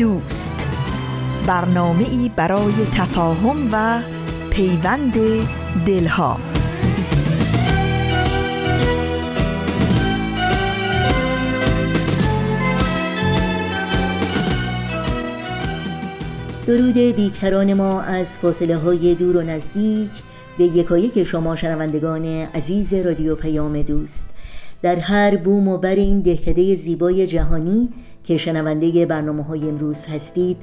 دوست. برنامه ای برای تفاهم و پیوند دلها. درود بیکران ما از فاصله های دور و نزدیک به یکایک شما شنوندگان عزیز رادیو پیام دوست. در هر بوم و بر این دهکده زیبای جهانی که شنونده برنامه های امروز هستید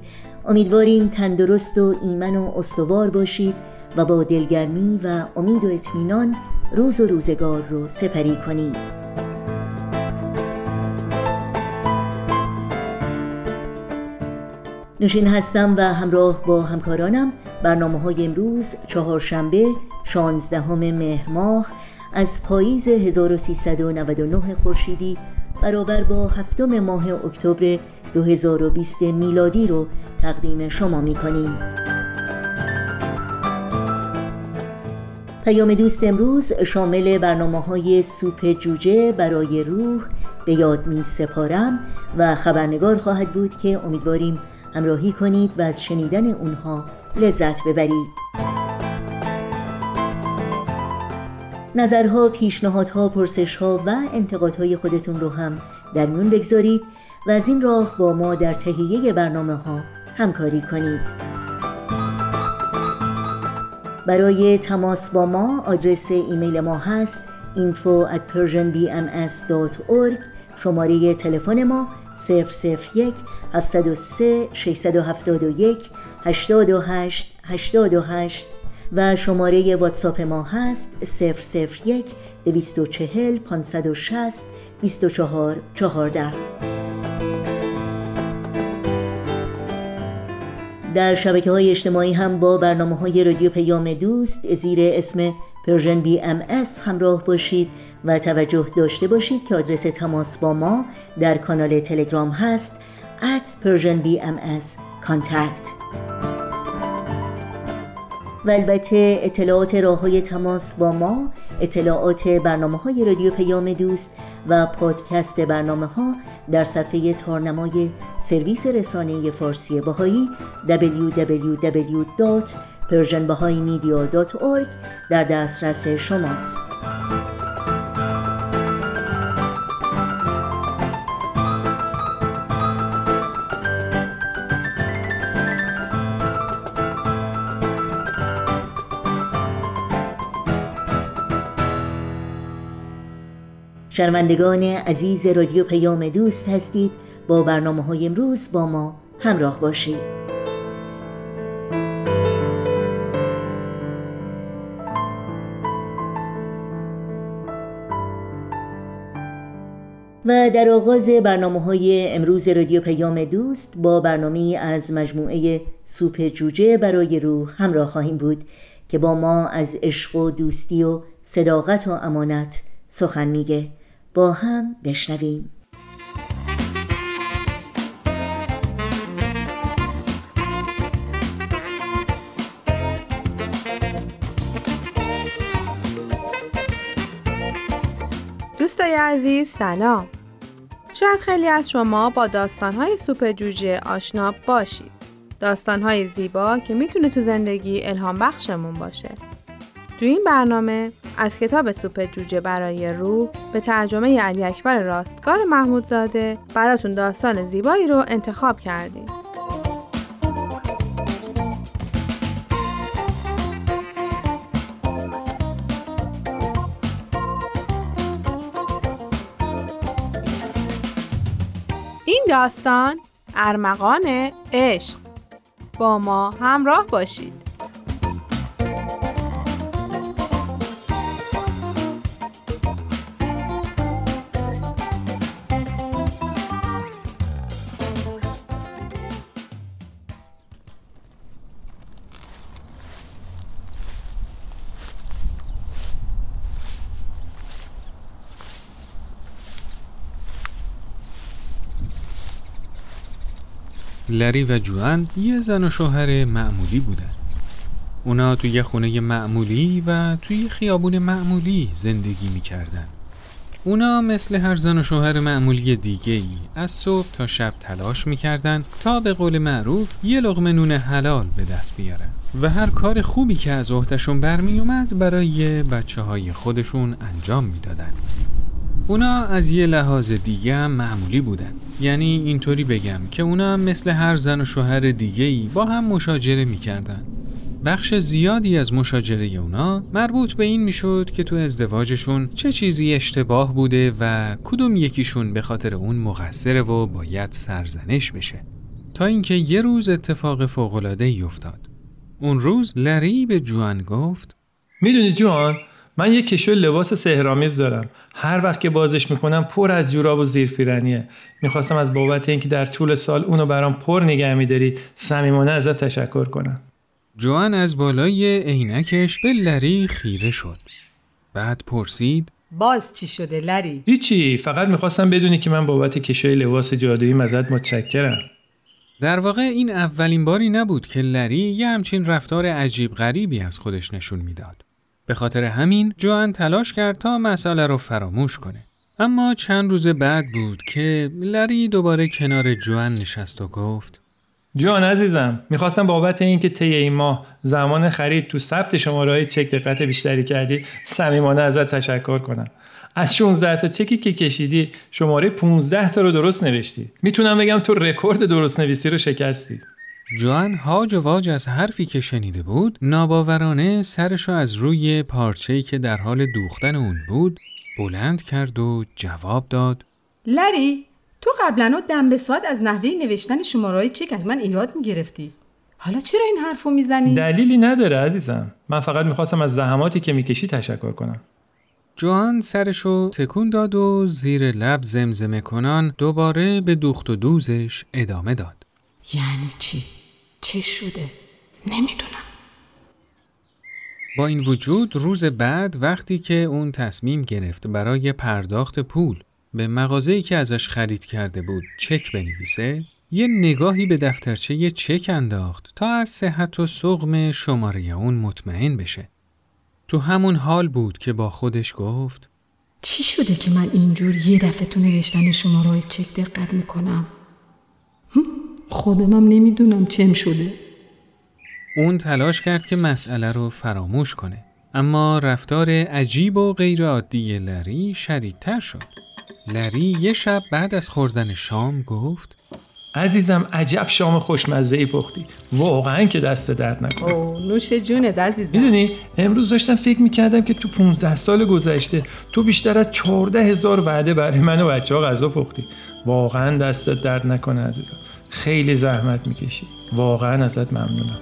امیدواریم تندرست و ایمن و استوار باشید و با دلگرمی و امید و اطمینان روز و روزگار رو سپری کنید. نوشین هستم و همراه با همکارانم برنامه های امروز چهارشنبه 16 مهر ماه از پاییز 1399 خورشیدی برابر با هفتم ماه اکتبر 2020 میلادی رو تقدیم شما می کنیم. پیام دوست امروز شامل برنامه های سوپ جوجه برای روح به یاد می سپارم و خبرنگار خواهد بود که امیدواریم همراهی کنید و از شنیدن اونها لذت ببرید. نظرها، پیشنهادها، پرسشها و انتقادهای خودتون رو هم در میون بگذارید و از این راه با ما در تهیه برنامه ها همکاری کنید. برای تماس با ما آدرس ایمیل ما هست info at persianbms.org شماره تلفن ما 001 703 671 828 828 و شماره واتساپ ما هست 001 240 560 24 14 در شبکه های اجتماعی هم با برنامه های رادیو پیام دوست زیر اسم Persian BMS همراه باشید و توجه داشته باشید که آدرس تماس با ما در کانال تلگرام هست at Persian BMS contact و البته اطلاعات راه های تماس با ما اطلاعات برنامه های رادیو پیام دوست و پادکست برنامه ها در صفحه تارنمای سرویس رسانه فارسی باهایی www.persianbahaimedia.org در دسترس شماست. شنوندگان عزیز رادیو پیام دوست هستید. با برنامه های امروز با ما همراه باشید. و در آغاز برنامه های امروز رادیو پیام دوست با برنامه از مجموعه سوپ جوجه برای روح همراه خواهیم بود که با ما از عشق و دوستی و صداقت و امانت سخن میگه. با هم بشنویم. دوستای عزیز سلام. شاید خیلی از شما با داستانهای سوپ جوجه آشنا باشید. داستانهای زیبا که می‌تونه تو زندگی الهام بخشمون باشه. تو این برنامه از کتاب سوپ جوجه برای روح به ترجمه علی اکبر راستگار محمودزاده براتون داستان زیبایی رو انتخاب کردیم. این داستان ارمغان عشق با ما همراه باشید. لری و جوان یه زن و شوهر معمولی بودن. اونا توی یه خونه معمولی و توی خیابون معمولی زندگی می‌کردن. اونا مثل هر زن و شوهر معمولی دیگه ای از صبح تا شب تلاش می‌کردن تا به قول معروف یه لغمه نون حلال به دست بیارن و هر کار خوبی که از عهدهشون برمی اومد برای بچه های خودشون انجام می‌دادن. اونا از یه لحاظ دیگه معمولی بودن. یعنی اینطوری بگم که اونا هم مثل هر زن و شوهر دیگه ای با هم مشاجره می‌کردن. بخش زیادی از مشاجره اونا مربوط به این می‌شد که تو ازدواجشون چه چیزی اشتباه بوده و کدوم یکیشون به خاطر اون مقصره و باید سرزنش بشه. تا اینکه یه روز اتفاق فوق‌العاده ای افتاد. اون روز لری به جوان گفت می‌دونی جوان من یه کشو لباس سهرامیز دارم. هر وقت که بازش می‌کنم پر از جوراب و زیرپیرنیه می‌خواستم از بابت اینکه در طول سال اونو برام پر نگه میداری صمیمانه ازت تشکر کنم. جوان از بالای عینکش به لری خیره شد. بعد پرسید باز چی شده لری؟ هیچی فقط می‌خواستم بدونی که من بابت کشوی لباس جادویی ازت متشکرم. در واقع این اولین باری نبود که لری یه همچین رفتار عجیب غریبی از خودش نشون می‌داد. به خاطر همین جوان تلاش کرد تا مسئله رو فراموش کنه. اما چند روز بعد بود که لری دوباره کنار جوان نشست و گفت جوان عزیزم می‌خواستم بابت اینکه طی این ماه زمان خرید تو ثبت شماره چک دقت بیشتری کردی صمیمانه ازت تشکر کنم. از 16 تا چکی که کشیدی شماره 15 تا رو درست نوشتی. می‌تونم بگم تو رکورد درست نویسی رو شکستی. جوان هاج و واج از حرفی که شنیده بود ناباورانه سرشو از روی پارچه‌ای که در حال دوختن اون بود بلند کرد و جواب داد. لری تو قبلا دم به ساعت از نحوه نوشتن شمارهای چک از من ایراد می‌گرفتی. حالا چرا این حرفو می‌زنی؟ دلیلی نداره عزیزم. من فقط می‌خواستم از زحماتی که می‌کشی تشکر کنم. جوان سرشو تکون داد و زیر لب زمزمه کنان دوباره به دوخت و دوزش ادامه داد. یعنی چی؟ چه شده؟ نمی‌دونم با این وجود روز بعد وقتی که اون تصمیم گرفت برای پرداخت پول به مغازه‌ای که ازش خرید کرده بود چک بنویسه یه نگاهی به دفترچه یه چک انداخت تا از صحت و سقم شماره اون مطمئن بشه تو همون حال بود که با خودش گفت چی شده که من اینجور یه دفعه تو نوشتن شماره چک دقت می‌کنم؟ خودمم نمی‌دونم چم شده. اون تلاش کرد که مسئله رو فراموش کنه. اما رفتار عجیب و غیرعادی لری شدیدتر شد. لری یه شب بعد از خوردن شام گفت عزیزم عجب شام خوشمزه ای پختی. واقعا که دست درد نکنه. اوه نوش جونت عزیزم. می‌دونی امروز داشتم فکر می‌کردم که تو 15 سال گذشته تو بیشتر از 14 هزار وعده برای من و بچه ها غذا پختی. واقعا دستت درد نکنه عزیزم. خیلی زحمت می‌کشی. واقعا ازت ممنونم.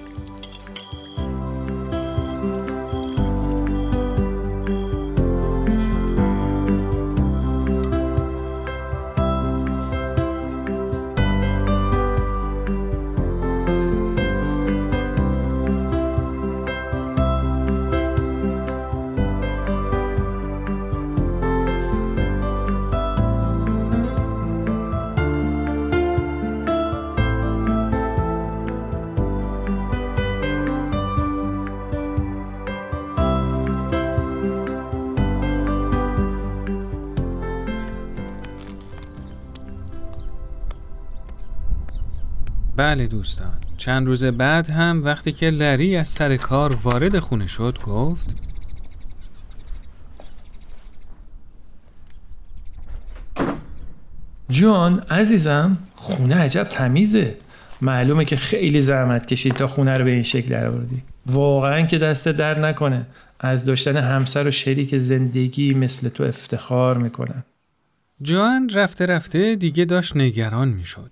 بله دوستان. چند روز بعد هم وقتی که لری از سر کار وارد خونه شد گفت جان عزیزم خونه عجب تمیزه. معلومه که خیلی زحمت کشید تا خونه رو به این شکل درآوردی واقعا که دست در نکنه. از داشتن همسر و شریک زندگی مثل تو افتخار می‌کنن جوان رفته رفته دیگه داشت نگران می‌شد.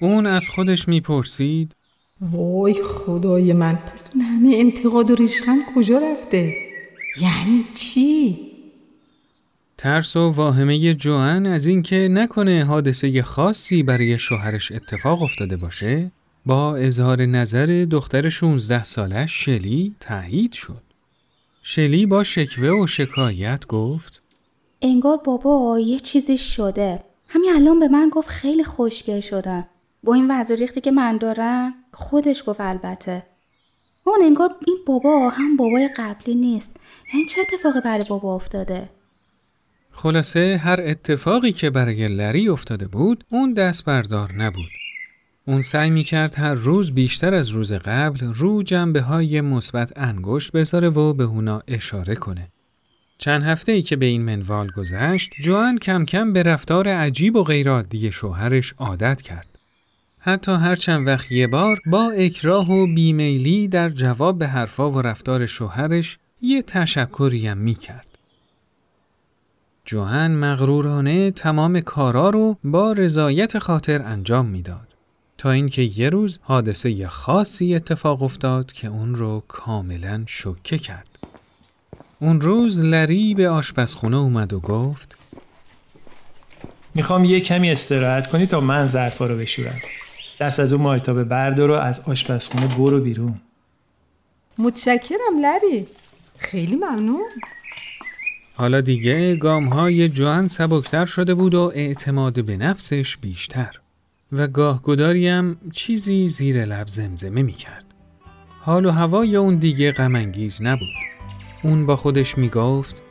اون از خودش می‌پرسید وای خدای من پس اون همه انتقاد و ریشخند کجا رفته؟ یعنی چی؟ ترس و واهمه جوان از اینکه نکنه حادثه خاصی برای شوهرش اتفاق افتاده باشه با اظهار نظر دختر 16 سالش شلی تایید شد. شلی با شکوه و شکایت گفت انگار بابا یه چیزی شده همین الان به من گفت خیلی خوشگل شدم با این وضع که من دارم؟ خودش گفت البته. اون انگار این بابا هم بابای قبلی نیست. یعنی چه اتفاقی برای بابا افتاده؟ خلاصه هر اتفاقی که برای لری افتاده بود اون دست بردار نبود. اون سعی می کرد هر روز بیشتر از روز قبل رو جنبه های مثبت انگشت بذاره و به اونا اشاره کنه. چند هفته ای که به این منوال گذشت، جوان کم کم به رفتار عجیب و غیرعادی شوهرش عادت کرد. حتی هر چند وقت یه بار با اکراه و بیمیلی در جواب به حرفا و رفتار شوهرش یه تشکری هم می کرد. جوهن مغرورانه تمام کارا رو با رضایت خاطر انجام می‌داد. تا اینکه یه روز حادثه خاصی اتفاق افتاد که اون رو کاملا شوکه کرد. اون روز لری به آشپزخونه اومد و گفت می‌خوام یه کمی استراحت کنی تا من ظرفا رو بشورم. دست از اون مایتابه بردار و از آشپزخونه برو بیرون. متشکرم لری. خیلی ممنون. حالا دیگه گام های جوان سبکتر شده بود و اعتماد به نفسش بیشتر. و گاه گداریم چیزی زیر لب زمزمه می کرد. حال و هوای اون دیگه غمانگیز نبود. اون با خودش می گفت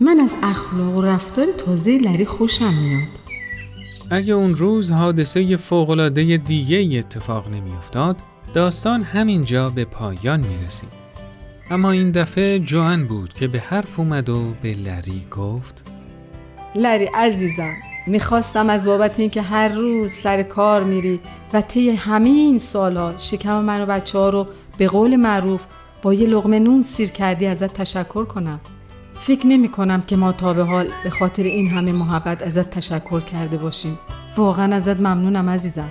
من از اخلاق و رفتار تازه لری خوشم میاد. اگه اون روز حادثه فوقلاده دیگه اتفاق نمی افتاد، داستان همینجا به پایان می رسید. اما این دفعه جوان بود که به حرف اومد و به لری گفت لری عزیزم می‌خواستم از بابت اینکه هر روز سر کار میری و طی همه این شکم من و بچه ها رو به قول معروف با یه لغمه نون سیر کردی ازت تشکر کنم فکر نمی کنم که ما تا به حال به خاطر این همه محبت ازت تشکر کرده باشیم. واقعا ازت ممنونم عزیزم.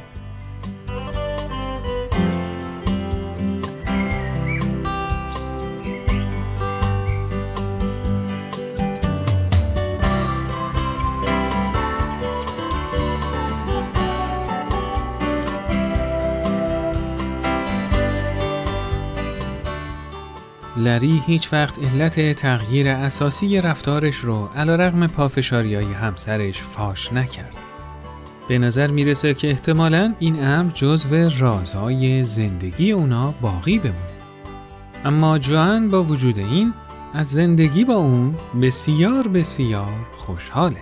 لری هیچ وقت علت تغییر اساسی رفتارش رو علا رغم پافشاری های همسرش فاش نکرد. به نظر می‌رسه که احتمالا این امر جزو رازهای زندگی اونا باقی بمونه. اما جوان با وجود این از زندگی با اون بسیار بسیار خوشحاله.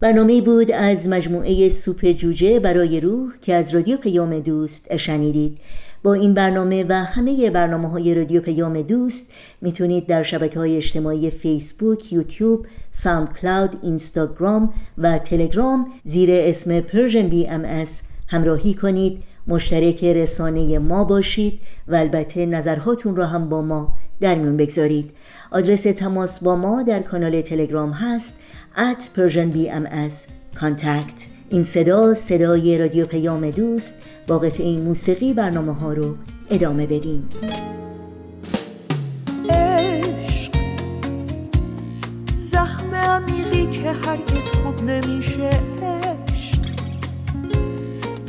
برنامه بود از مجموعه سوپ جوجه برای روح که از رادیو پیام دوست شنیدید. با این برنامه و همه برنامه های رادیو پیام دوست می‌تونید در شبکه های اجتماعی فیسبوک، یوتیوب، SoundCloud، اینستاگرام و تلگرام زیر اسم Persian BMS همراهی کنید. مشترک رسانه ما باشید و البته نظرهاتون را هم با ما در میون بگذارید. آدرس تماس با ما در کانال تلگرام هست at Persian BMS contact. این صدا صدای رادیو پیام دوست. با این موسیقی برنامه ها رو ادامه بدیم عشق. زخم عمیقی که هرگز خوب نمیشه. عشق.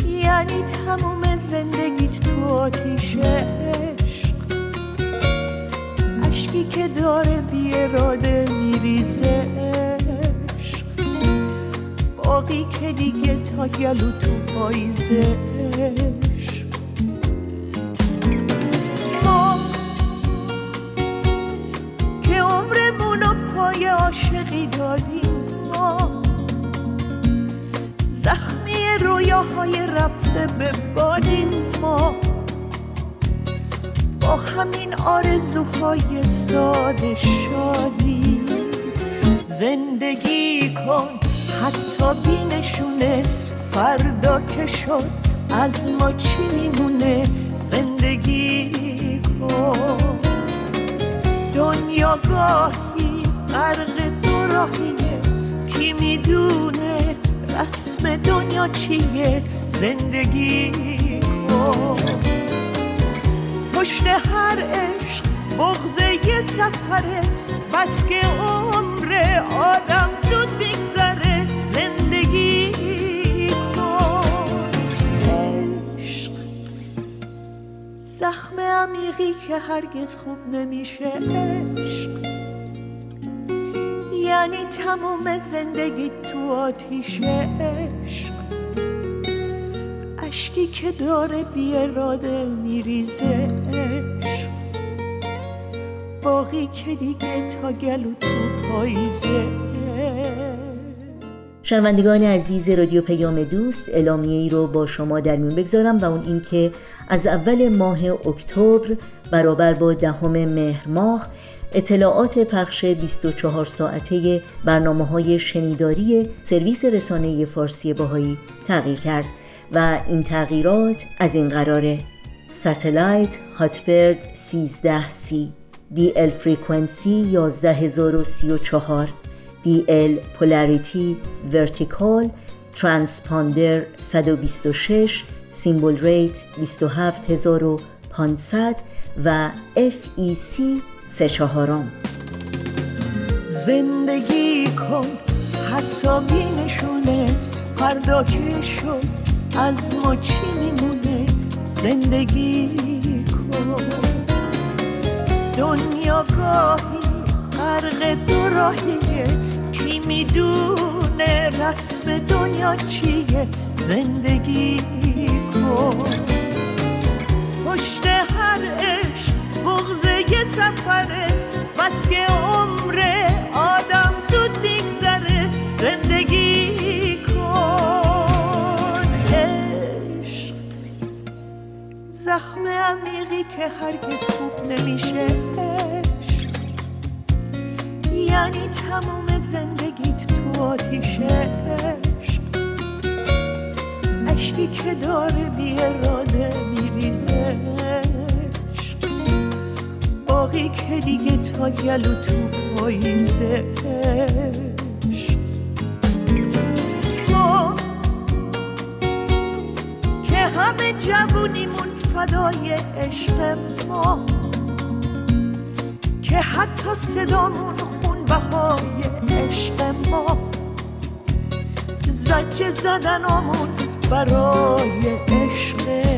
یعنی تموم زندگیت تو آتیشه. عشقی که داره بی اراده میریزه باقی که دیگه تا گلو تو پاییزش ما که عاشقی دادیم ما زخمی رویا های رفته به بادین ما همین آرزوهای ساده شادی. زندگی کن حتی بینشونه فردا که شد از ما چی میمونه؟ زندگی کن. دنیا گاهی غرق دو راهیه. کی می‌دونه رسم دنیا چیه؟ زندگی کن. پشت هر عشق بغزه یه سفره. بس که عمر آدم زود میگذره. زندگی کن. عشق. زخم عمیقی که هرگز خوب نمیشه. عشق. یعنی تموم زندگی تو آتیش عشق. اشکی که داره بی اراده میریزه. باقی که دیگه تا گلو تو پاییزه. شنوندگان عزیز رادیو پیام دوست اعلامیه ای رو با شما در میون بگذارم و اون اینکه از اول ماه اکتبر برابر با دهم مهر ماه اطلاعات پخش 24 ساعته برنامه های شنیداری سرویس رسانه فارسی بهائی تغییر کرد. و این تغییرات از این قراره satellite Hotbird 13C DL frequency 11034 DL polarity vertical transponder 126 سیمبل ریت 27500 و FEC سه چهارم. زندگی کن حتی بینشونه فردا که شد از ما چی میمونه زندگی کن. دنیا گاهی غرق دو راهیه. کی می‌دونه رسم دنیا چیه؟ زندگی کن. پشت هر عشق بغزه یه سفره. بس که عمر آدم زود میگذره. زندگی زخم عمیقی که هرگز خوب نمیشه. یعنی تموم زندگیت تو آتیش عشق اشکی که داره بی اراده میریزه باقی که دیگه تا گلو تو پاییزه ما که همه جوونیمون فدای عشق ما که حتی صدامون خون بهای عشق ما. زجه زدنامون برای عشق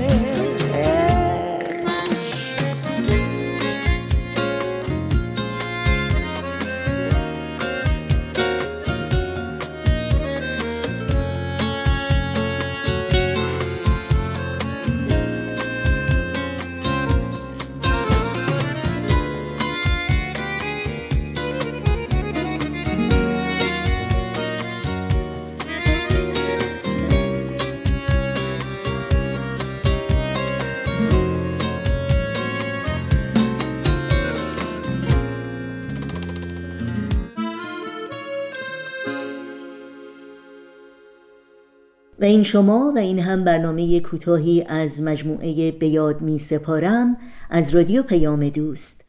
و این شما و این هم برنامه کوتاهی از مجموعه به یاد می سپارم از رادیو پیام دوست.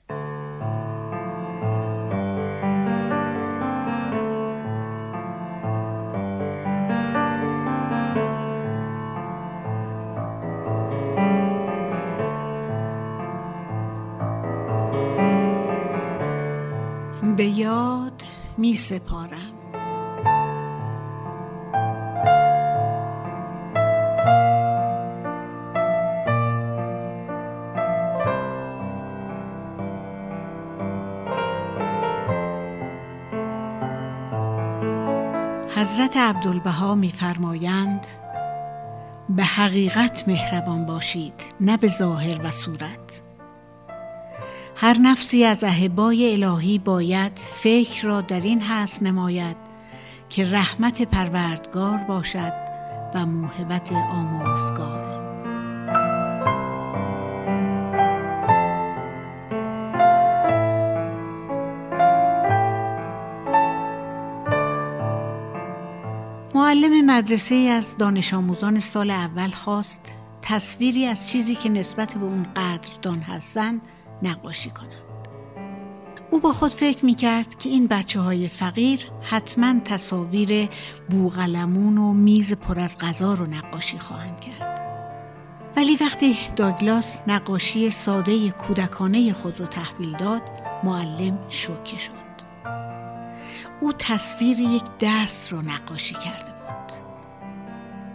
به یاد می سپارم. حضرت عبدالبها میفرمایند به حقیقت مهربان باشید نه به ظاهر و صورت. هر نفسی از احبای الهی باید فکر را در این حس نماید که رحمت پروردگار باشد و موهبت آموزگار. معلم مدرسه از دانش آموزان سال اول خواست تصویری از چیزی که نسبت به اون قدردان هستند نقاشی کنند. او با خود فکر می کرد که این بچه های فقیر حتما تصاویر بوغلمون و میز پر از غذا رو نقاشی خواهند کرد. ولی وقتی داگلاس نقاشی ساده کودکانه خود رو تحویل داد معلم شوکه شد. او تصویر یک دست رو نقاشی بود.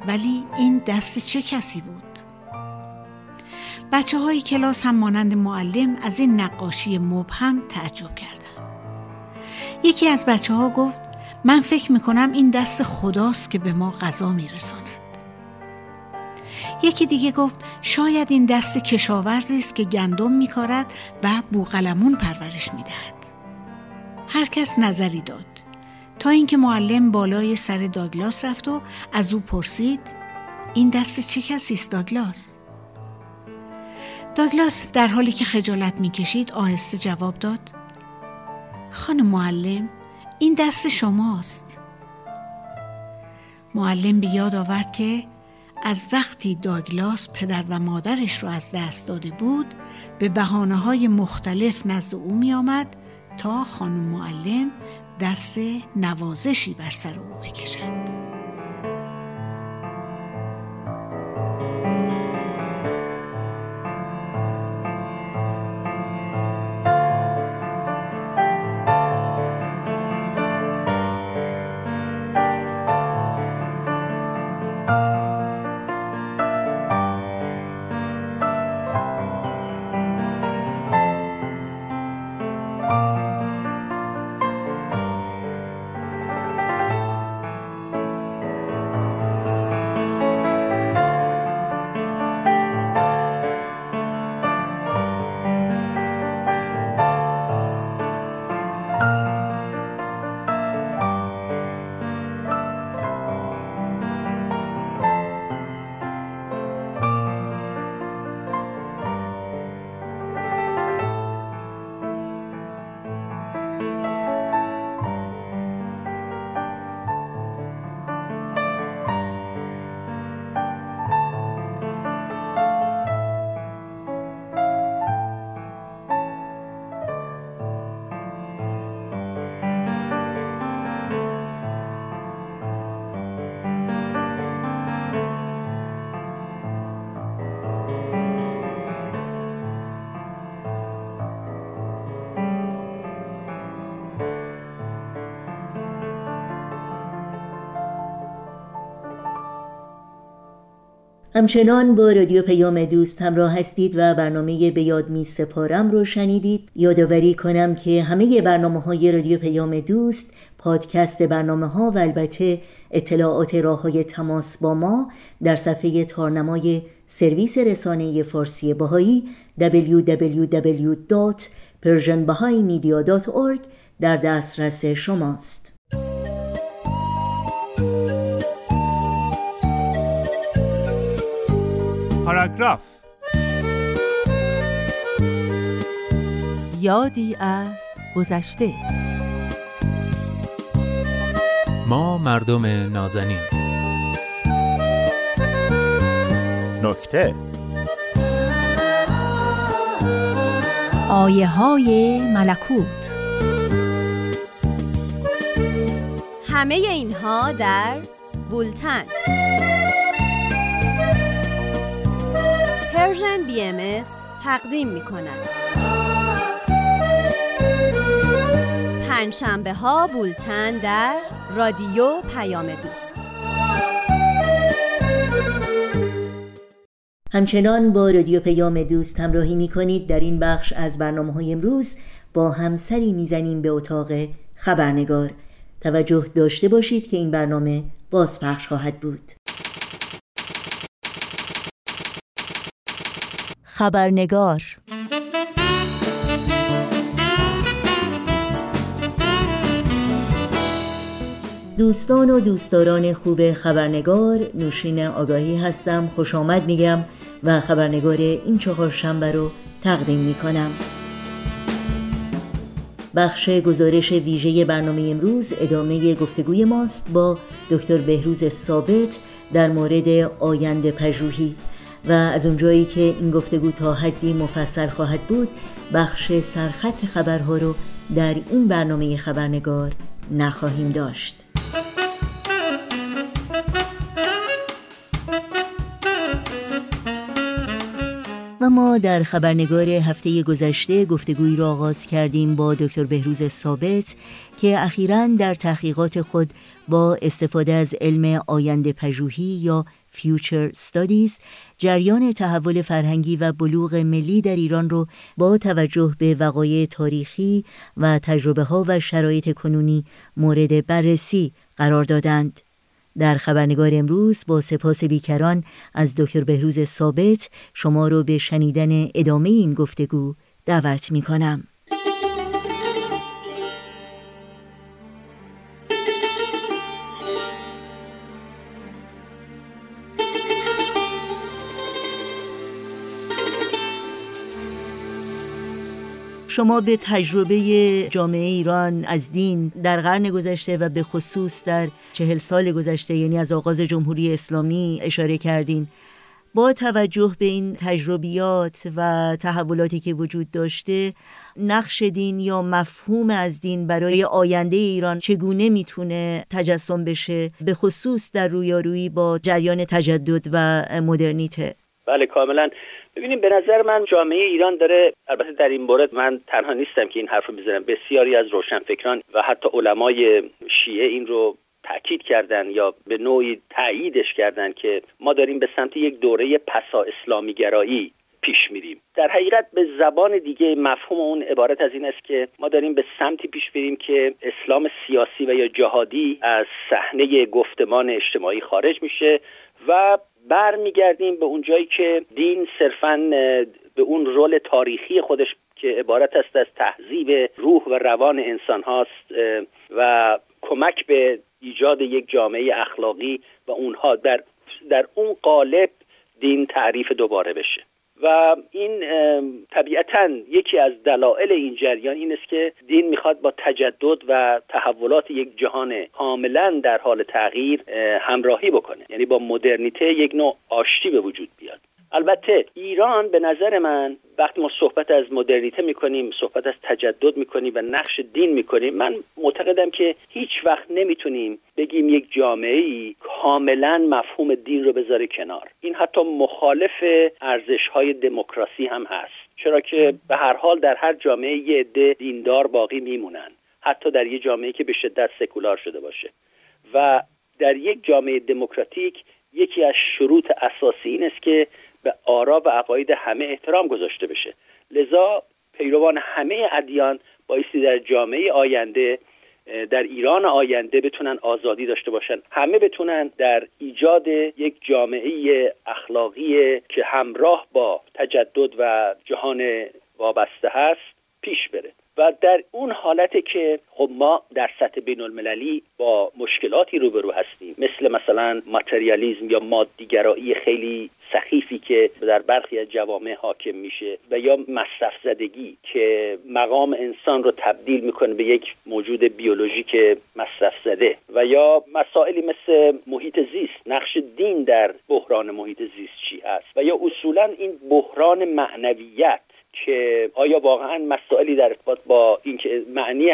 ولی این دست چه کسی بود؟ بچه های کلاس هم مانند معلم از این نقاشی مبهم تعجب کردند. یکی از بچه ها گفت من فکر می‌کنم این دست خداست که به ما غذا میرساند. یکی دیگه گفت شاید این دست کشاورزی است که گندم میکارد و بوغلمون پرورش می‌دهد. هر کس نظری داد تا اینکه معلم بالای سر داگلاس رفت و از او پرسید این دست چه کسی است داگلاس؟ داگلاس در حالی که خجالت می‌کشید آهسته جواب داد خانم معلم این دست شماست معلم به یاد آورد که از وقتی داگلاس پدر و مادرش رو از دست داده بود به بحانه های مختلف نزد او می آمد تا خانم معلم دست نوازشی بر سر او بکشد. همچنان با رادیو پیام دوست همراه هستید و برنامه به یاد می سپارم رو شنیدید. یادآوری کنم که همه برنامه های رادیو پیام دوست پادکست برنامه ها و البته اطلاعات راه های تماس با ما در صفحه تارنمای سرویس رسانه فارسی باهایی www.persianbahaimedia.org در دسترس شماست. پاراگراف. یادی از گذشته. ما مردم نازنین. نکته. آیه های ملکوت. همه اینها در بولتن. Persian BM تقدیم می کند. پنجشنبه ها بولتن در رادیو پیام دوست. همچنان با رادیو پیام دوست همراهی می کنید در این بخش از برنامه های امروز با هم سری می‌زنیم به اتاق خبرنگار. توجه داشته باشید که این برنامه بازپخش خواهد بود. خبرنگار. دوستان و دوستداران خوب خبرنگار نوشین آگاهی هستم خوش آمد میگم و خبرنگار این چهار شنبه رو تقدیم می‌کنم. بخش گزارش ویژه برنامه امروز ادامه گفتگوی ماست با دکتر بهروز ثابت در مورد آینده پژوهی. و از اونجایی که این گفتگو تا حدی مفصل خواهد بود بخش سرخط خبرها رو در این برنامه خبرنگار نخواهیم داشت. و ما در خبرنگار هفته گذشته گفتگویی را آغاز کردیم با دکتر بهروز ثابت که اخیرا در تحقیقات خود با استفاده از علم آینده پژوهی یا Future Studies جریان تحول فرهنگی و بلوغ ملی در ایران رو با توجه به وقایع تاریخی و تجربه ها و شرایط کنونی مورد بررسی قرار دادند. در خبرنگار امروز با سپاس بیکران از دکتر بهروز ثابت شما رو به شنیدن ادامه این گفتگو دعوت می کنم. شما به تجربه جامعه ایران از دین در قرن گذشته و به خصوص در چهل سال گذشته یعنی از آغاز جمهوری اسلامی اشاره کردین. با توجه به این تجربیات و تحولاتی که وجود داشته نقش دین یا مفهوم از دین برای آینده ایران چگونه می‌تونه تجسم بشه؟ به خصوص در رویارویی با جریان تجدد و مدرنیته. بله کاملا. ببینیم به نظر من جامعه ایران داره البته در این مورد من تنها نیستم که این حرف رو می‌زنم بسیاری از روشنفکران و حتی علمای شیعه این رو تاکید کردن یا به نوعی تاییدش کردن که ما داریم به سمت یک دوره پسا اسلامی گرایی پیش میریم. در حقیقت به زبان دیگه مفهوم اون عبارت از این است که ما داریم به سمتی پیش بریم که اسلام سیاسی و یا جهادی از صحنه گفتمان اجتماعی خارج میشه و برمیگردیم به اون جایی که دین صرفا به اون رول تاریخی خودش که عبارت است از تهذیب روح و روان انسان هاست و کمک به ایجاد یک جامعه اخلاقی و اونها در در اون قالب دین تعریف دوباره بشه. و این طبیعتا یکی از دلایل این جریان این است که دین می‌خواد با تجدد و تحولات یک جهان کاملا در حال تغییر همراهی بکنه. یعنی با مدرنیته یک نوع آشتی به وجود بیاد. البته ایران به نظر من وقتی ما صحبت از مدرنیته می‌کنیم صحبت از تجدد می‌کنیم و نقش دین می‌کنیم من معتقدم که هیچ وقت نمی‌تونیم بگیم یک جامعه ای کاملا مفهوم دین رو بذاره کنار. این حتی مخالف ارزش های دموکراسی هم هست. چرا که به هر حال در هر جامعه یه عده دیندار باقی میمونن. حتی در یه جامعه که به شدت سکولار شده باشه. و در یک جامعه دموکراتیک یکی از شروط اساسی این است که به آرا و عقاید همه احترام گذاشته بشه. لذا پیروان همه ادیان بایستی در جامعه آینده در ایران آینده بتونن آزادی داشته باشن. همه بتونن در ایجاد یک جامعه اخلاقی که همراه با تجدد و جهان وابسته هست پیش بره. و در اون حالت که خب ما در سطح بین المللی با مشکلاتی روبرو هستیم. مثل مثلا ماتریالیزم یا مادیگرایی خیلی سخیفی که در برخی از جوامع حاکم میشه و یا مصرف زدگی که مقام انسان رو تبدیل می‌کنه به یک موجود بیولوژیک مصرف زده و یا مسائلی مثل محیط زیست نقش دین در بحران محیط زیست چی هست؟ و یا اصولا این بحران معنویت که آیا واقعا مسائلی در ارتباط با اینکه معنی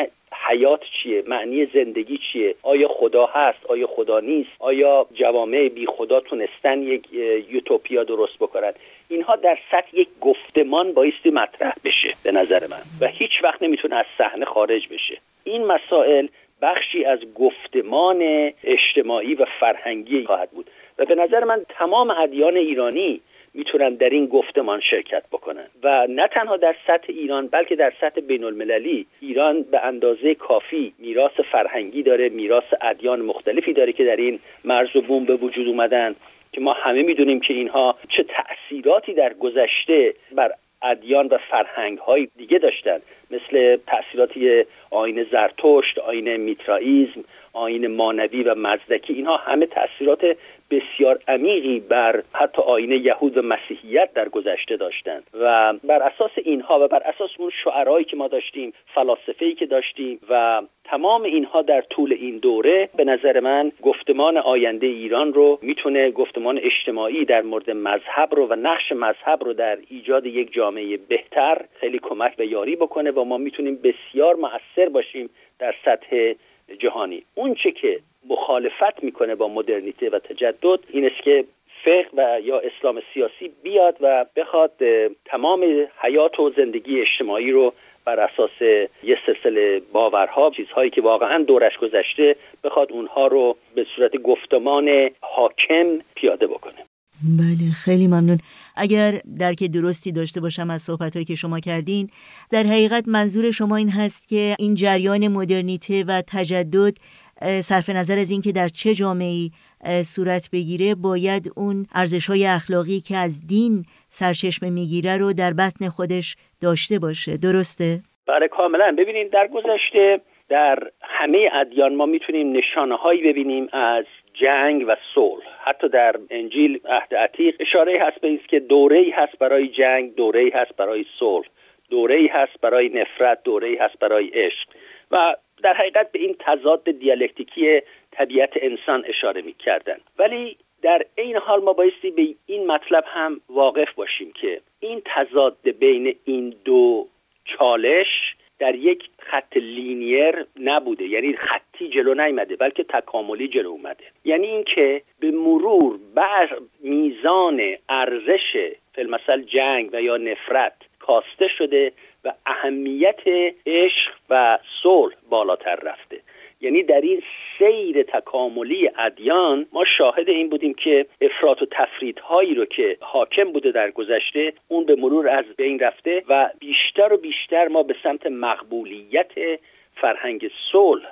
حیات چیه؟ معنی زندگی چیه؟ آیا خدا هست؟ آیا خدا نیست؟ آیا جوامع بی خدا تونستن یک یوتوپیا درست بکنن؟ اینها در سطح یک گفتمان بایستی مطرح بشه به نظر من و هیچ وقت نمی‌تونه از صحنه خارج بشه. این مسائل بخشی از گفتمان اجتماعی و فرهنگی خواهد بود. و به نظر من تمام ادیان ایرانی می‌تونن در این گفتمان شرکت بکنن و نه تنها در سطح ایران بلکه در سطح بین المللی ایران به اندازه کافی میراث فرهنگی داره میراث ادیان مختلفی داره که در این مرز و بوم به وجود اومدن که ما همه می‌دونیم که اینها چه تأثیراتی در گذشته بر ادیان و فرهنگ های دیگه داشتن. مثل تاثیراتی آین زرتشت آین میترائیزم آین مانوی و مزدکی. اینها همه تاثیرات بسیار عمیقی بر حتی آین یهود و مسیحیت در گذشته داشتند و بر اساس اینها و بر اساس اون شعرهایی که ما داشتیم فلاسفه‌ای که داشتیم و تمام اینها در طول این دوره به نظر من گفتمان آینده ایران رو می‌تونه گفتمان اجتماعی در مورد مذهب رو و نقش مذهب رو در ایجاد یک جامعه بهتر خیلی کمک و یاری بکنه و ما می‌تونیم بسیار مؤثر باشیم در سطح جهانی. اون چه که مخالفت می‌کنه با مدرنیته و تجدد. این است که فقه و یا اسلام سیاسی بیاد و بخواد تمام حیات و زندگی اجتماعی رو بر اساس یه سلسله باورها چیزهایی که واقعا دورش گذشته بخواد اونها رو به صورت گفتمان حاکم پیاده بکنه. بله خیلی ممنون. اگر درک درستی داشته باشم از صحبتهایی که شما کردین در حقیقت منظور شما این هست که این جریان مدرنیته و تجدد صرف نظر از اینکه در چه جامعه صورت بگیره باید اون ارزش های اخلاقی که از دین سرچشمه می‌گیره رو در بطن خودش داشته باشه. درسته؟ بله کاملا. ببینید در گذشته در همه ادیان ما می‌تونیم نشانه هایی ببینیم از جنگ و صلح. حتی در انجیل عهد عتیق اشاره هست به که دوره هست برای جنگ دوره هست برای صلح دوره هست برای نفرت دوره هست برای عشق. و در حقیقت به این تضاد دیالکتیکی طبیعت انسان اشاره می کردن. ولی در این حال ما بایستی به این مطلب هم واقف باشیم که این تضاد بین این دو چالش در یک خط لینیر نبوده یعنی خطی جلو نیامده بلکه تکاملی جلو اومده یعنی اینکه به مرور بر میزان ارزش فیلمسل جنگ و یا نفرت کاسته شده و اهمیت عشق و صلح بالاتر رفته. یعنی در این سیر تکاملی ادیان ما شاهد این بودیم که افراط و تفریدهایی رو که حاکم بوده در گذشته اون به مرور از بین رفته و بیشتر و بیشتر ما به سمت مقبولیت فرهنگ صلح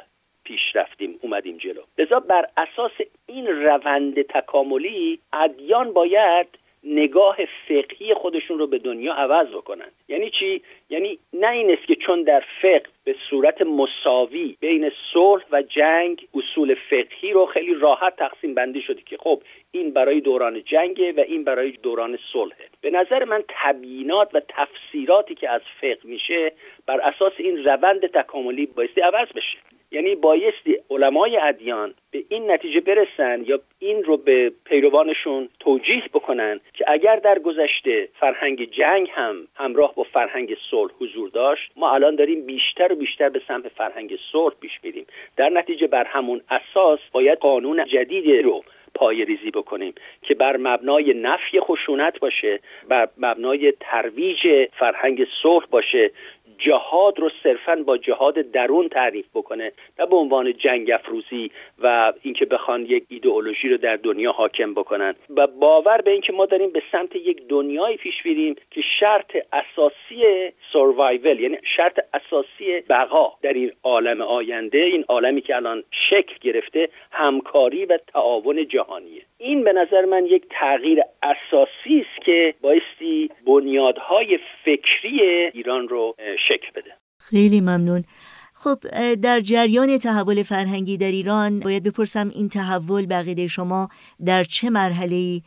پیش رفتیم اومدیم جلو. لذا بر اساس این روند تکاملی ادیان باید نگاه فقهی خودشون رو به دنیا عوض بکنن. یعنی چی؟ یعنی نه این است که چون در فقه به صورت مساوی بین صلح و جنگ اصول فقهی رو خیلی راحت تقسیم بندی شده که خب این برای دوران جنگه و این برای دوران صلحه. به نظر من تبیینات و تفسیراتی که از فقه میشه بر اساس این روند تکاملی بایستی عوض بشه. یعنی بایستی علمای ادیان به این نتیجه برسن یا این رو به پیروانشون توجیه بکنن که اگر در گذشته فرهنگ جنگ هم همراه با فرهنگ صلح حضور داشت ما الان داریم بیشتر و بیشتر به سمت فرهنگ صلح پیش میریم. در نتیجه بر همون اساس باید قانون جدیدی رو پای ریزی بکنیم که بر مبنای نفی خشونت باشه بر مبنای ترویج فرهنگ صلح باشه جهاد رو صرفا با جهاد درون تعریف بکنه نه به عنوان جنگ افروزی و اینکه بخوان یک ایدئولوژی رو در دنیا حاکم بکنن. و باور به اینکه ما داریم به سمت یک دنیای پیش میریم که شرط اساسی سروایول یعنی شرط اساسی بقا در این عالم آینده این عالمی که الان شکل گرفته همکاری و تعاون جهانیه. این به نظر من یک تغییر اساسی است که بایستی بنیادهای فکری ایران رو شکل بده. خیلی ممنون. خب در جریان تحول فرهنگی در ایران باید بپرسم این تحول بقیده شما در چه مرحله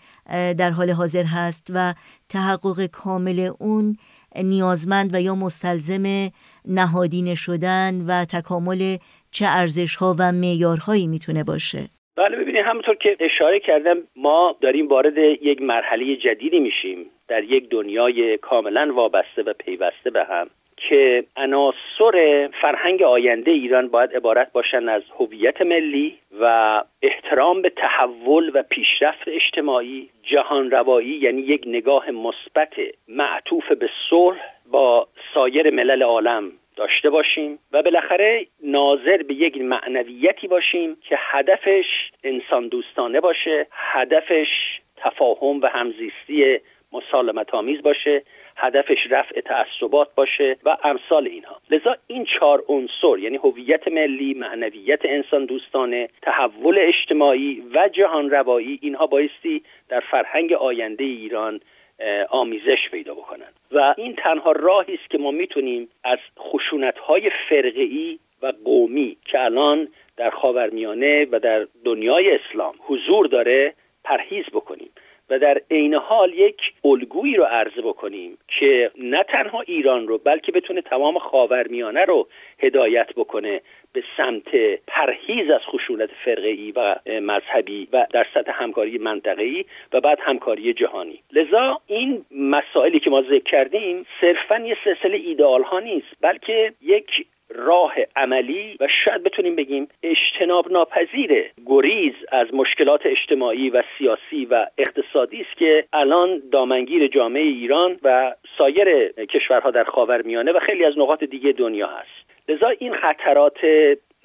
در حال حاضر هست و تحقق کامل اون نیازمند و یا مستلزم نهادینه شدن و تکامل چه ارزش ها و معیارهایی می‌تونه باشه؟ بله ببینید همونطور که اشاره کردم ما داریم وارد یک مرحله جدیدی میشیم. در یک دنیای کاملا وابسته و پیوسته به هم که عناصر فرهنگ آینده ایران باید عبارت باشن از هویت ملی و احترام به تحول و پیشرفت اجتماعی جهان روایی یعنی یک نگاه مثبت معطوف به صلح با سایر ملل عالم داشته باشیم و بالاخره ناظر به یک معنویتی باشیم که هدفش انسان دوستانه باشه هدفش تفاهم و همزیستی مسالمت آمیز باشه هدفش رفع تعصبات باشه و امثال اینها. لذا این چهار عنصر یعنی هویت ملی معنویت انسان دوستانه تحول اجتماعی و جهان روایی اینها بایستی در فرهنگ آینده ایران آمیزش پیدا بکنن. و این تنها راهی است که ما می‌تونیم از خشونت های فرقه و قومی که الان در خاورمیانه و در دنیای اسلام حضور داره پرهیز بکنیم. و در عین حال یک الگویی رو عرضه بکنیم که نه تنها ایران رو بلکه بتونه تمام خاورمیانه رو هدایت بکنه به سمت پرهیز از خشونت فرقه و مذهبی و در سطح همکاری منطقه‌ای و بعد همکاری جهانی. لذا این مسائلی که ما ذکر کردیم صرفا یه سلسله ایدئال ها نیست بلکه یک راه عملی و شاید بتونیم بگیم اجتناب ناپذیر گریز از مشکلات اجتماعی و سیاسی و اقتصادی است که الان دامنگیر جامعه ایران و سایر کشورها در خاورمیانه و خیلی از نقاط دیگه دنیا هست. لذا این خطرات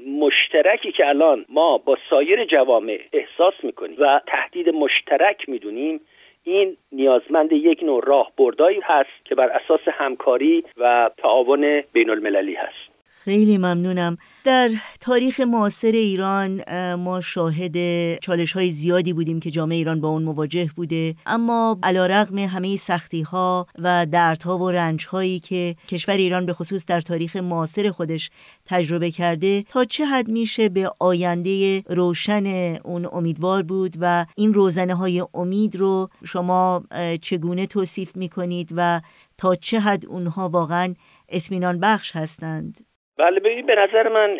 مشترکی که الان ما با سایر جوامع احساس می‌کنیم و تهدید مشترک می‌دونیم این نیازمند یک نوع راهبردایی هست که بر اساس همکاری و تعاون بین المللی هست. خیلی ممنونم. در تاریخ معاصر ایران ما شاهد چالش های زیادی بودیم که جامعه ایران با اون مواجه بوده. اما علا رقم همه سختی ها و دردها و رنج هایی که کشور ایران به خصوص در تاریخ معاصر خودش تجربه کرده تا چه حد میشه به آینده روشن اون امیدوار بود و این روزنه های امید رو شما چگونه توصیف می‌کنید و تا چه حد اونها واقعا اسمینان بخش هستند؟ بله به نظر من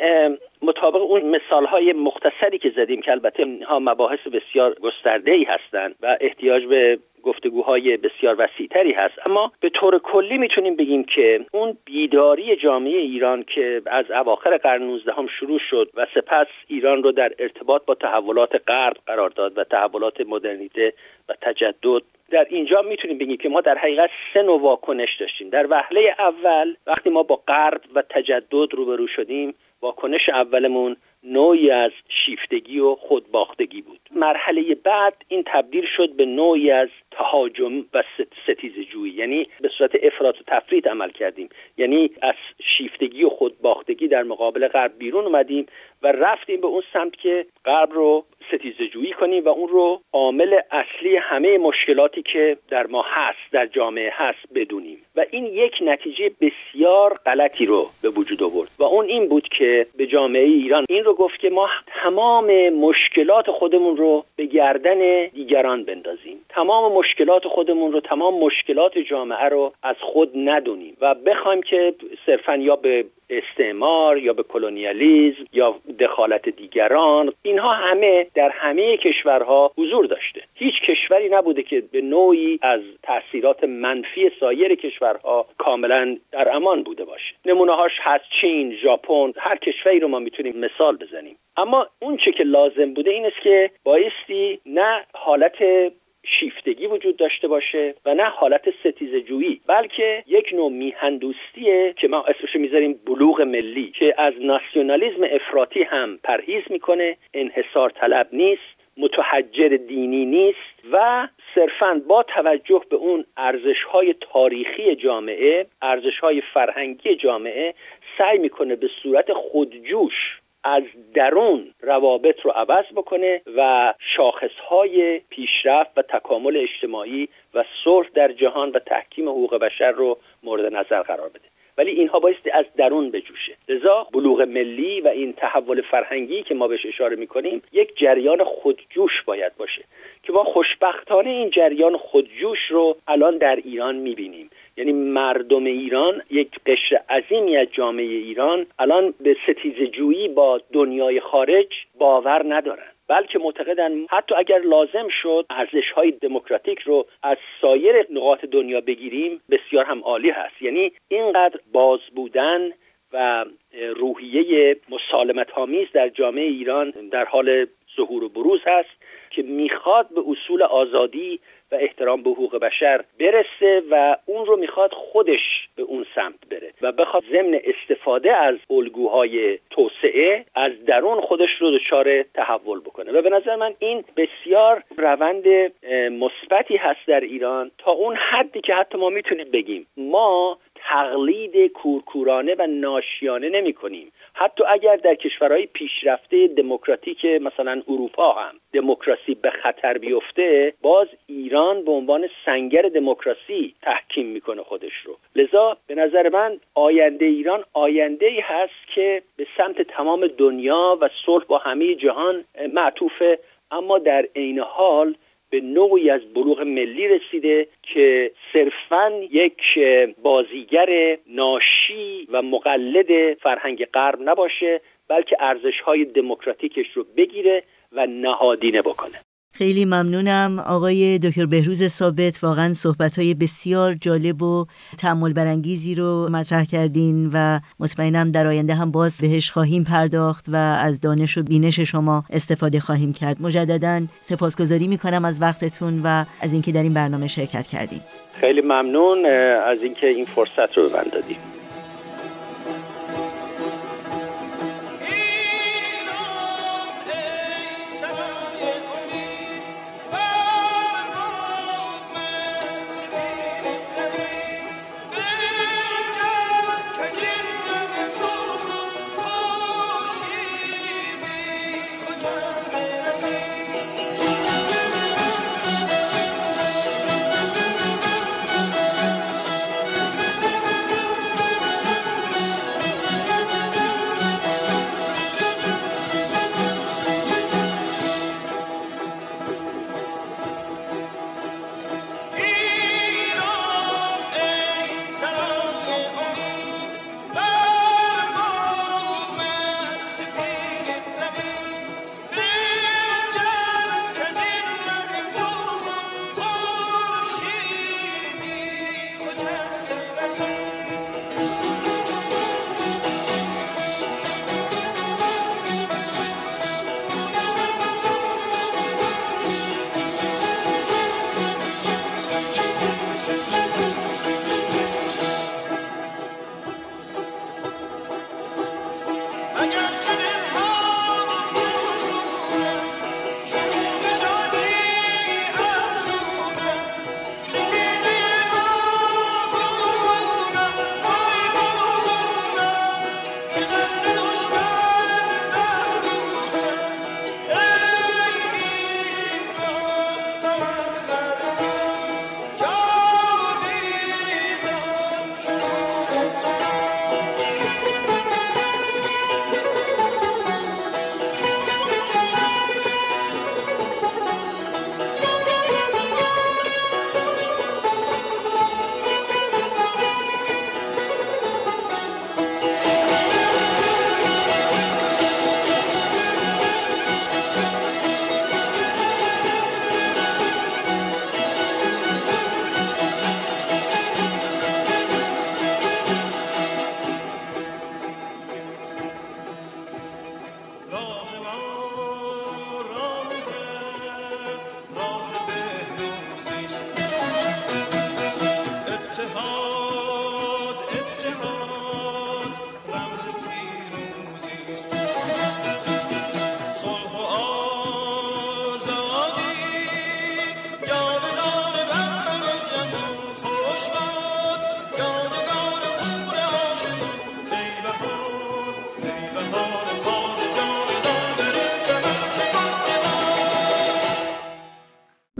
مطابق اون مثال های مختصری که زدیم که البته اینها مباحث بسیار گسترده ای هستند و احتیاج به گفتگوهای بسیار وسیعتری هست. اما به طور کلی می‌تونیم بگیم که اون بیداری جامعه ایران که از اواخر قرن 19 هم شروع شد و سپس ایران رو در ارتباط با تحولات غرب قرار داد و تحولات مدرنیته و تجدد در اینجا می‌تونیم بگیم که ما در حقیقت سه نوع واکنش داشتیم. در وهله اول وقتی ما با غرب و تجدد روبرو شدیم واکنش اولمون نوعی از شیفتگی و خودباختگی بود. مرحله بعد این تبدیل شد به نوعی از تهاجم و ستیز جویی یعنی به صورت افراط و تفرید عمل کردیم. یعنی از شیفتگی و خودباختگی در مقابل غرب بیرون اومدیم و رفتیم به اون سمت که غرب رو ستیزه جویی کنیم و اون رو عامل اصلی همه مشکلاتی که در ما هست در جامعه هست بدونیم. و این یک نتیجه بسیار غلطی رو به وجود آورد. و اون این بود که به جامعه ایران این رو گفت که ما تمام مشکلات خودمون رو به گردن دیگران بندازیم. تمام مشکلات خودمون رو تمام مشکلات جامعه رو از خود ندونیم. و بخوایم که صرفا یا به استعمار یا به کلونیالیزم یا دخالت دیگران اینها همه در همه کشورها حضور داشته. هیچ کشوری نبوده که به نوعی از تاثیرات منفی سایر کشورها کاملا در امان بوده باشه. نمونه هاش هست چین ژاپن هر کشوری رو ما می‌تونیم مثال بزنیم. اما اون چه که لازم بوده این است که بایستی نه حالت شیفتگی وجود داشته باشه و نه حالت ستیز جویی بلکه یک نوع میهندوستیه که ما اسمشو می‌ذاریم بلوغ ملی که از ناسیونالیزم افراطی هم پرهیز می‌کنه انحصار طلب نیست متحجر دینی نیست و صرفا با توجه به اون ارزش های تاریخی جامعه ارزش های فرهنگی جامعه سعی می‌کنه به صورت خودجوش از درون روابط رو عوض بکنه و شاخصهای پیشرفت و تکامل اجتماعی و صلح در جهان و تحکیم حقوق بشر رو مورد نظر قرار بده. ولی اینها بایستی از درون بجوشه. لذا بلوغ ملی و این تحول فرهنگی که ما بهش اشاره می‌کنیم یک جریان خودجوش باید باشه که ما خوشبختانه این جریان خودجوش رو الان در ایران می‌بینیم. یعنی مردم ایران یک قشر عظیمی از جامعه ایران الان به ستیز جویی با دنیای خارج باور ندارن. بلکه معتقدن حتی اگر لازم شد ارزش های دموکراتیک رو از سایر نقاط دنیا بگیریم بسیار هم عالی هست. یعنی اینقدر باز بودن و روحیه مسالمت آمیز در جامعه ایران در حال ظهور و بروز هست که می‌خواد به اصول آزادی و احترام به حقوق بشر برسه و اون رو می‌خواد خودش به اون سمت بره و بخواد ضمن استفاده از الگوهای توسعه از درون خودش رو دچار تحول بکنه. و به نظر من این بسیار روند مثبتی هست در ایران تا اون حدی که حتی ما می‌تونیم بگیم. ما تقلید کورکورانه و ناشیانه نمی کنیم حتی اگر در کشورهای پیشرفته دموکراتیک مثلا اروپا هم دموکراسی به خطر بیفته باز ایران به عنوان سنگر دموکراسی تحکیم می‌کنه خودش رو. لذا به نظر من آینده ایران آینده ای هست که به سمت تمام دنیا و صلح با همه جهان معطوفه اما در عین حال به نوعی از بلوغ ملی رسیده که صرفا یک بازیگر ناشی و مقلد فرهنگ غرب نباشه بلکه ارزش های دموکراتیکش رو بگیره و نهادینه بکنه. خیلی ممنونم. آقای دکتر بهروز ثابت واقعا صحبت های بسیار جالب و تعمل برانگیزی رو مطرح کردین و مطمئنم در آینده هم باز بهش خواهیم پرداخت و از دانش و بینش شما استفاده خواهیم کرد. مجددا سپاسگزاری می‌کنم از وقتتون و از اینکه در این برنامه شرکت کردیم خیلی ممنون از اینکه این فرصت رو به من دادیم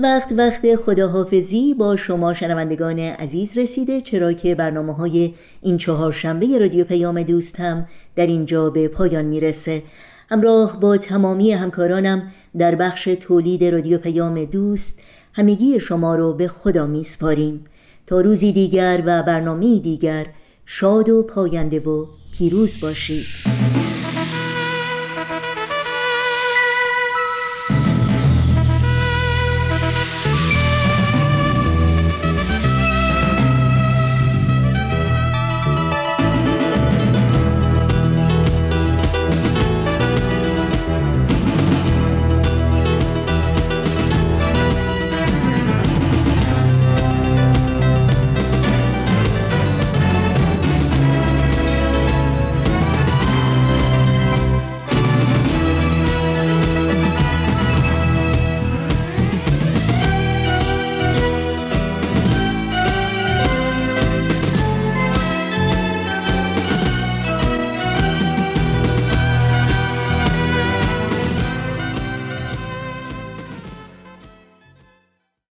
وقت وقت خداحافظی با شما شنوندگان عزیز رسیده چرا که برنامه های این چهار شنبه رادیو پیام دوست هم در اینجا به پایان می‌رسه. همراه با تمامی همکارانم در بخش تولید رادیو پیام دوست همگی شما رو به خدا میسپاریم. تا روزی دیگر و برنامه دیگر شاد و پاینده و پیروز باشید.